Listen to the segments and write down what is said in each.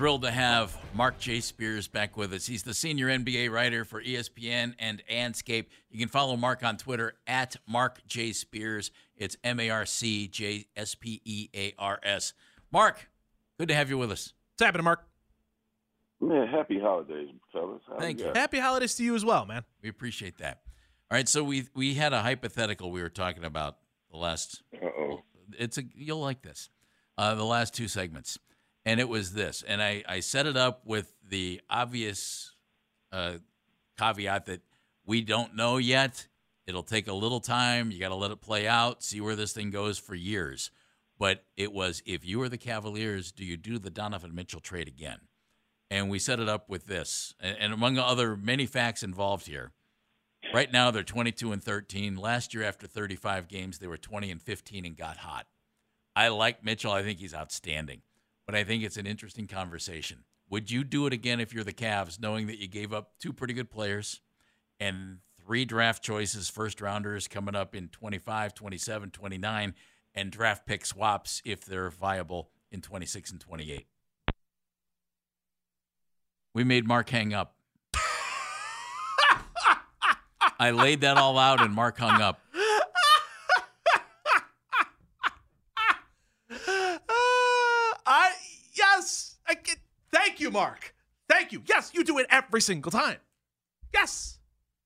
Thrilled to have Marc J. Spears back with us. He's the senior NBA writer for ESPN and Andscape. You can follow Mark on Twitter at Marc J. Spears. It's M A R C J S P E A R S. Mark, good to have you with us. What's happening, Mark? Man, happy holidays, fellas. How Thank you. guys? Happy holidays to you as well, man. We appreciate that. All right, so we we had a hypothetical we were talking about the last. Uh-oh. It's a you'll like this, uh, the last two segments, and it was this, and I I set it up with the obvious uh, caveat that we don't know yet. It'll take a little time. You got to let it play out, see where this thing goes for years. But it was if you were the Cavaliers, do you do the Donovan Mitchell trade again? And we set it up with this, and, among other many facts involved here. Right now, they're 22 and 13. Last year, after 35 games, they were 20 and 15 and got hot. I like Mitchell. I think he's outstanding, but I think it's an interesting conversation. Would you do it again if you're the Cavs, knowing that you gave up two pretty good players and three draft choices, first rounders coming up in 25, 27, 29, and draft pick swaps if they're viable in 26 and 28? We made Mark hang up. I laid that all out and Mark hung up. Uh, I yes, I get, thank you, Mark. Thank you. Yes, you do it every single time. Yes.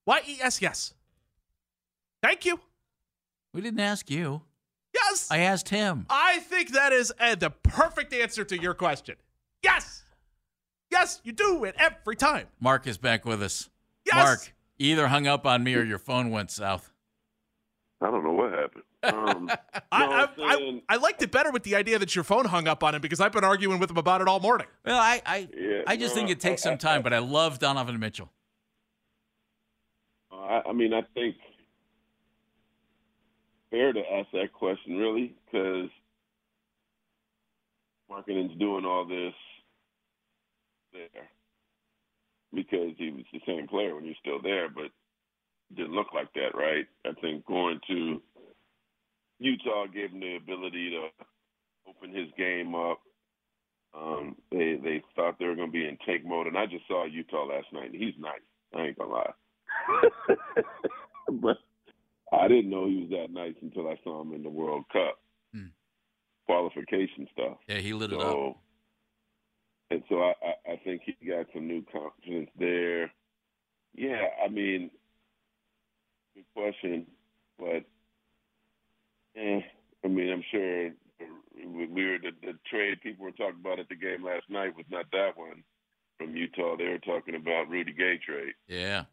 Y E S yes. Thank you. We didn't ask you. Yes. I asked him. I think that is uh, the perfect answer to your question. Yes. Yes, you do it every time. Mark is back with us. Yes. Mark, either hung up on me or your phone went south. I don't know what happened. Um, I, no, I, I'm I, liked it better with the idea that your phone hung up on him because I've been arguing with him about it all morning. Well, I I, Yeah, I just no, think it takes I- some time, but I love Donovan Mitchell. I, I mean, I think fair to ask that question, really, because marketing's doing all this there because he was the same player when you're still there, but didn't look like that, right? I think going to Utah gave him the ability to open his game up. Um, they they thought they were going to be in tank mode, and I just saw Utah last night. and He's nice. I ain't gonna lie, but I didn't know he was that nice until I saw him in the World Cup Hmm. qualification stuff. Yeah, he lit it up. So, and so I, I, I think he got some new confidence there. Yeah, I mean, good question, but eh, I mean, I'm sure we we were the, the trade people were talking about at the game last night was not that one from Utah. They were talking about Rudy Gay trade. Yeah.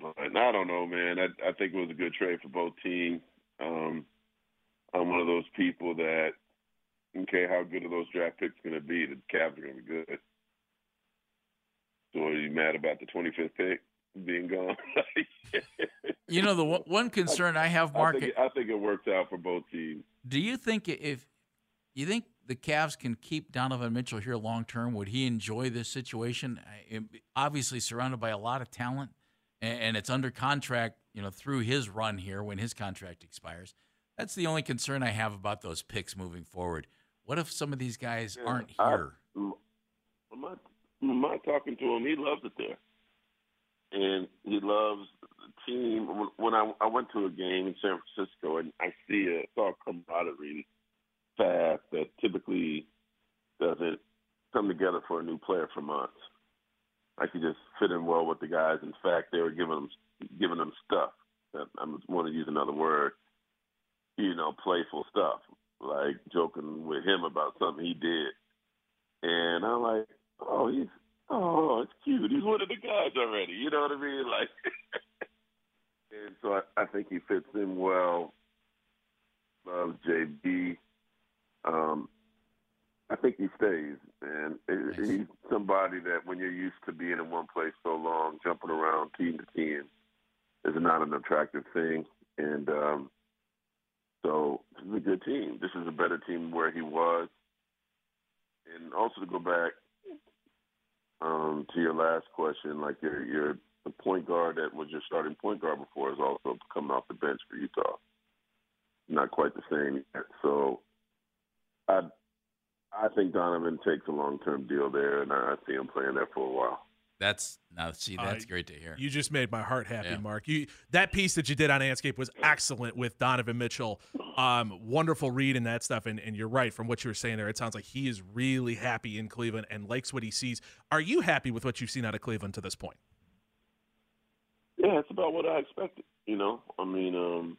But I don't know, man. I, I think it was a good trade for both teams. Um, I'm one of those people that, okay, how good are those draft picks going to be? The Cavs are going to be good. So are you mad about the 25th pick being gone? You know the one, one concern I have, I Mark. think, it, I think it works out for both teams. Do you think if you think the Cavs can keep Donovan Mitchell here long term, would he enjoy this situation? I- Obviously, surrounded by a lot of talent, and it's under contract. You know, through his run here when his contract expires. That's the only concern I have about those picks moving forward. What if some of these guys Yeah, aren't here? M- My, my talking to him, he loves it there, and he loves the team. When- I, I went to a game in San Francisco, and I see a saw a camaraderie fast that typically doesn't come together for a new player for months. Like he just fit in well with the guys. In fact, they were giving him giving him stuff. I want to use another word. You know, playful stuff. like joking with him about something he did, and I'm like, oh, he's oh, it's cute. He's one of the guys already. You know what I mean? Like, and so I, I think he fits in well. Loves JB. Um, I think he stays, and nice. he's somebody that when you're used to being in one place so long, jumping around team to team, is not an attractive thing. And um, so this is a good team. This is a better team where he was. And also to go back um, to your last question, like your your the point guard that was your starting point guard before is also coming off the bench for Utah. Not quite the same yet. So I I think Donovan takes a long term deal there, and I see him playing there for a while. That's now see that's uh, great to hear. You just made my heart happy, yeah. Mark. You that piece that you did on Andscape was excellent with Donovan Mitchell. Um, wonderful read and that stuff. And, and you're right from what you were saying there. It sounds like he is really happy in Cleveland and likes what he sees. Are you happy with what you've seen out of Cleveland to this point? Yeah, it's about what I expected. You know, I mean, um,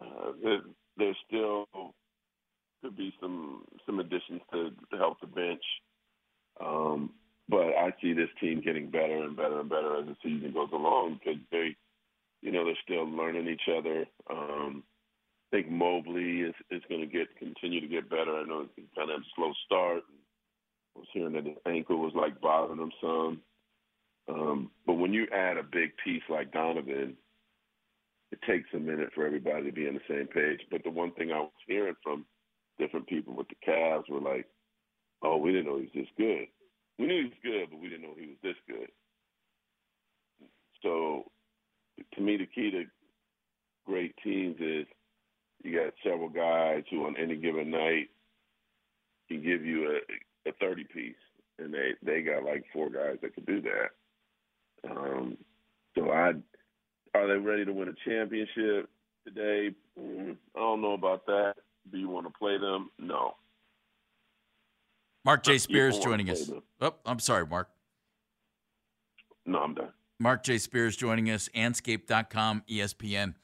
uh, there, there's still could be some some additions to, to help the bench. Um, but I see this team getting better and better and better as the season goes along because they, you know, they're still learning each other. Um, think Mobley is is going to get continue to get better. I know he kind of had a slow start. I was hearing that his ankle was like bothering him some. Um, but when you add a big piece like Donovan, it takes a minute for everybody to be on the same page. But the one thing I was hearing from different people with the Cavs were like, "Oh, we didn't know he was this good." we knew he was good, but we didn't know he was this good. So, to me, the key to great teams is you got several guys who, on any given night, can give you a, a thirty piece, and they they got like four guys that could do that. Um, so I, are they ready to win a championship today? Mm, I don't know about that. Do you want to play them? No. Marc J. Spears joining us. Oh, I'm sorry, Mark. No, I'm done. Marc J. Spears joining us, Andscape.com, ESPN.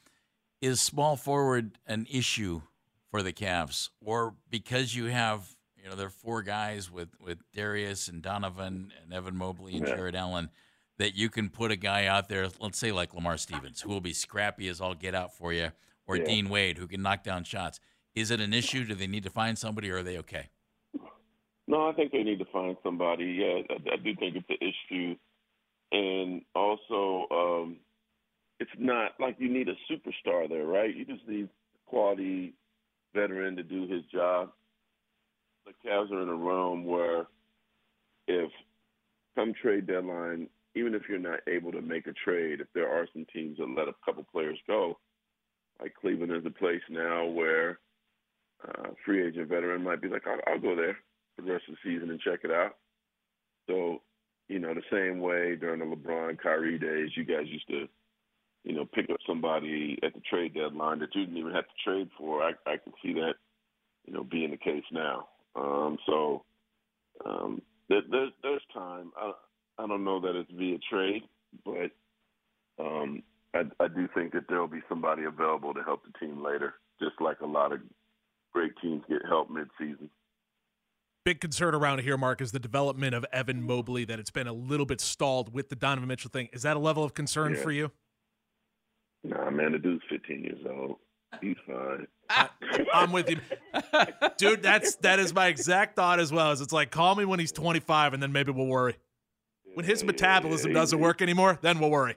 Is small forward an issue for the Cavs? Or because you have, you know, there are four guys with, with Darius and Donovan and Evan Mobley and yeah. Jarrett Allen that you can put a guy out there, let's say like Lamar Stevens, who will be scrappy as all get out for you, or yeah. Dean Wade, who can knock down shots. Is it an issue? Do they need to find somebody, or are they okay? No, I think they need to find somebody. Yeah, I, I do think it's an issue, and also um, it's not like you need a superstar there, right? You just need a quality veteran to do his job. The Cavs are in a realm where if come trade deadline, even if you're not able to make a trade, if there are some teams that let a couple players go, like Cleveland is a place now where uh, free agent veteran might be like, I'll, I'll go there for the rest of the season and check it out. So, you know, the same way during the LeBron Kyrie days, you guys used to, you know, pick up somebody at the trade deadline that you didn't even have to trade for. I, I can see that, you know, being the case now. Um, so um, there, there's there's time. I, I don't know that it's via trade, but um, I, I do think that there will be somebody available to help the team later, just like a lot of great teams get help midseason big concern around here, Mark, is the development of Evan Mobley. That it's been a little bit stalled with the Donovan Mitchell thing. Is that a level of concern yeah. for you? Nah, man, the dude's 15 years old. He's fine. I, am with you, dude. That's that is my exact thought as well. Is it's like call me when he's 25, and then maybe we'll worry. When his metabolism yeah, doesn't work anymore, then we'll worry.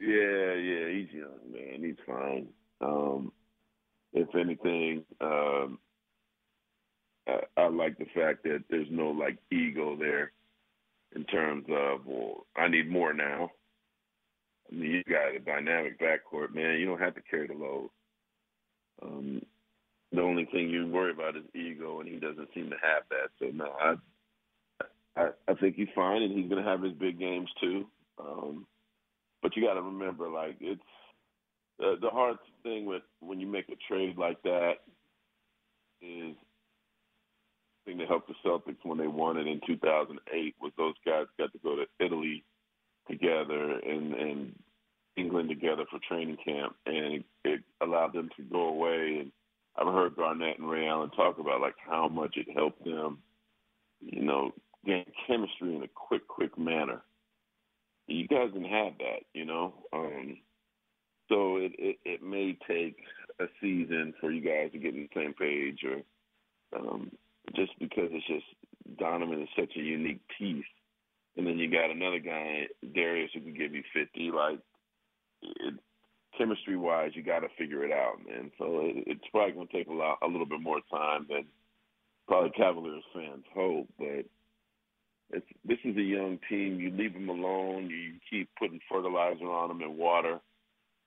Yeah, yeah, he's young, man. He's fine. Um, if anything, um, I, I like the fact that there's no like ego there in terms of well, I need more now. I mean, you got a dynamic backcourt, man. You don't have to carry the load. Um, the only thing you worry about is ego, and he doesn't seem to have that. So no, I, I, I think he's fine, and he's going to have his big games too. Um, but you got to remember, like it's uh, the hard thing with when you make a trade like that is thing that helped the Celtics when they won it in 2008 was those guys got to go to Italy together and and England together for training camp, and it allowed them to go away and I've heard Garnett and Ray Allen talk about like how much it helped them, you know, gain chemistry in a quick, quick manner. You guys didn't have that, you know. Um, so it, it it may take a season for you guys to get on the same page, or um, just because it's just Donovan is such a unique piece, and then you got another guy Darius who can give you fifty. Like it, chemistry wise, you got to figure it out, man. So it, it's probably going to take a lot, a little bit more time than probably Cavaliers fans hope. But it's, this is a young team. You leave them alone. You keep putting fertilizer on them and water,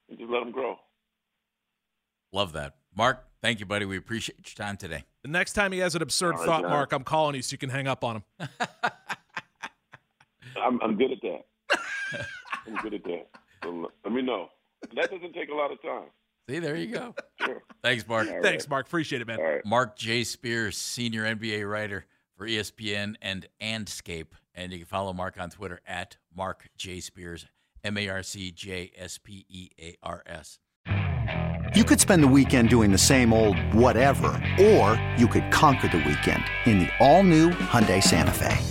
and just let them grow. Love that, Mark. Thank you, buddy. We appreciate your time today. The next time he has an absurd All right, thought, John. Mark, I'm calling you so you can hang up on him. I'm, I'm good at that. I'm good at that. So let me know. That doesn't take a lot of time. See, there you go. Sure. Thanks, Mark. All Thanks, right. Mark. Appreciate it, man. All right. Marc J. Spears, senior NBA writer for ESPN and Andscape. And you can follow Mark on Twitter at Marc J. Spears, M A R C J S P E A R S. You could spend the weekend doing the same old whatever, or you could conquer the weekend in the all-new Hyundai Santa Fe.